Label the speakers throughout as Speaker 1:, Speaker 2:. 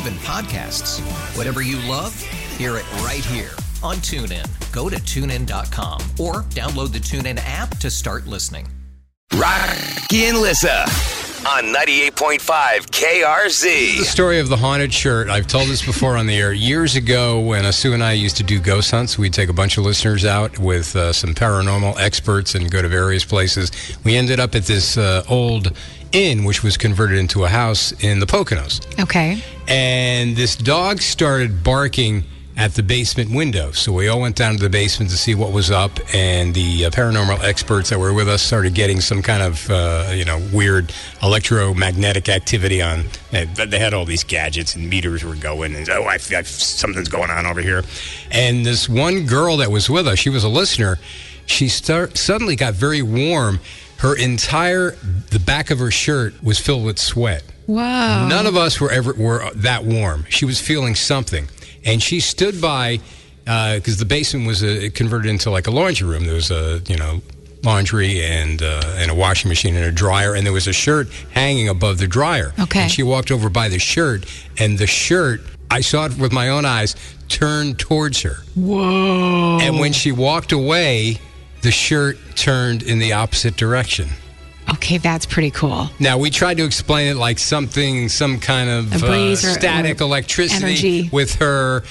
Speaker 1: even podcasts. Whatever you love, hear it right here on TuneIn. Go to tunein.com or download the TuneIn app to start listening.
Speaker 2: Rocky and Lissa on 98.5 KRZ.
Speaker 3: The
Speaker 2: KRZ.
Speaker 3: story of the haunted shirt. I've told this before on the air. Years ago, when Sue and I used to do ghost hunts, we'd take a bunch of listeners out with uh, some paranormal experts and go to various places. We ended up at this uh, old inn, which was converted into a house in the Poconos.
Speaker 4: Okay.
Speaker 3: And this dog started barking at the basement window. So we all went down to the basement to see what was up, and the uh, paranormal experts that were with us started getting some kind of, uh, you know, weird electromagnetic activity on. They, they had all these gadgets and meters were going, and oh, I, I, something's going on over here. And this one girl that was with us, she was a listener. She start, suddenly got very warm. Her entire the back of her shirt was filled with sweat.
Speaker 4: Wow.
Speaker 3: None of us were ever were that warm. She was feeling something, and she stood by because the basin was uh converted into like a laundry room. There was a you know laundry and uh, and a washing machine and a dryer, and there was a shirt hanging above the dryer.
Speaker 4: Okay.
Speaker 3: And she walked over by the shirt, and the shirt I saw it with my own eyes turned towards her.
Speaker 4: Whoa.
Speaker 3: And when she walked away, the shirt turned in the opposite direction.
Speaker 4: Okay, that's pretty cool.
Speaker 3: Now we tried to explain it like something, some kind of uh, static electricity
Speaker 4: energy.
Speaker 3: with her,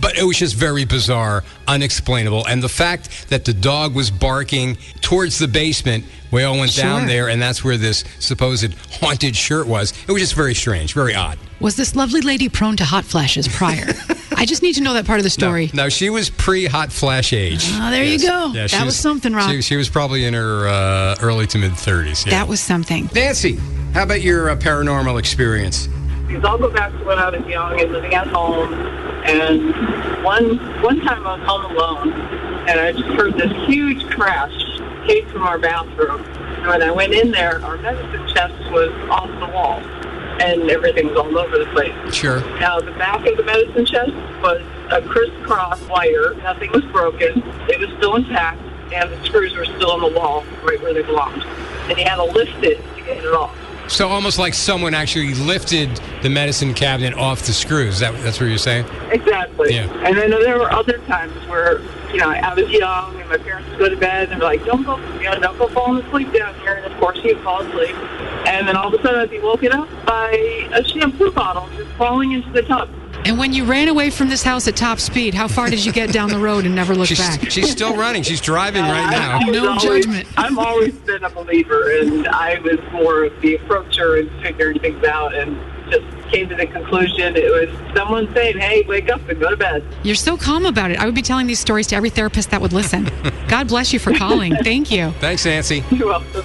Speaker 3: but it was just very bizarre, unexplainable. And the fact that the dog was barking towards the basement, we all went down there, and that's where this supposed haunted shirt was. It was just very strange, very odd.
Speaker 4: Was this lovely lady prone to hot flashes prior? I just need to know that part of the story.
Speaker 3: No, she was pre-hot flash age.
Speaker 4: Ah, there you go.
Speaker 3: Yeah, she
Speaker 4: That was something, Rob.
Speaker 3: She, she was probably in her uh, early to mid 30s. Yeah.
Speaker 4: That was something.
Speaker 3: Nancy. How about your uh, paranormal experience?
Speaker 5: Because I'll go back to when I was young and living at home. And one one time I was home alone, and I just heard this huge crash came from our bathroom. And when I went in there, our medicine chest was off the wall, and everything's all over the place.
Speaker 3: Sure.
Speaker 5: Now, the back of the medicine chest was a crisscross wire. Nothing was broken. It was still intact, and the screws were still on the wall, right where they belonged. And he had to lift it to get it off.
Speaker 3: So almost like someone actually lifted the medicine cabinet off the screws. That that's what you're saying?
Speaker 5: Exactly.
Speaker 3: Yeah.
Speaker 5: And then there were other times where, you know, I was young and my parents would go to bed and they're like, don't go, you know, don't go falling asleep down here. And of course you'd fall asleep. And then all of a sudden I'd be woken up by a shampoo bottle just falling into the tub.
Speaker 4: And when you ran away from this house at top speed, how far did you get down the road and never look
Speaker 3: She's
Speaker 4: back?
Speaker 3: she's still running. She's driving right now.
Speaker 5: I
Speaker 4: No
Speaker 5: always-
Speaker 4: judgment.
Speaker 5: I've always been a believer and I was more of the approacher and figuring things out and just came to the conclusion it was someone saying, hey, wake up and go to bed.
Speaker 4: You're so calm about it. I would be telling these stories to every therapist that would listen. God bless you for calling. Thank you.
Speaker 3: Thanks, Nancy.
Speaker 5: You're welcome.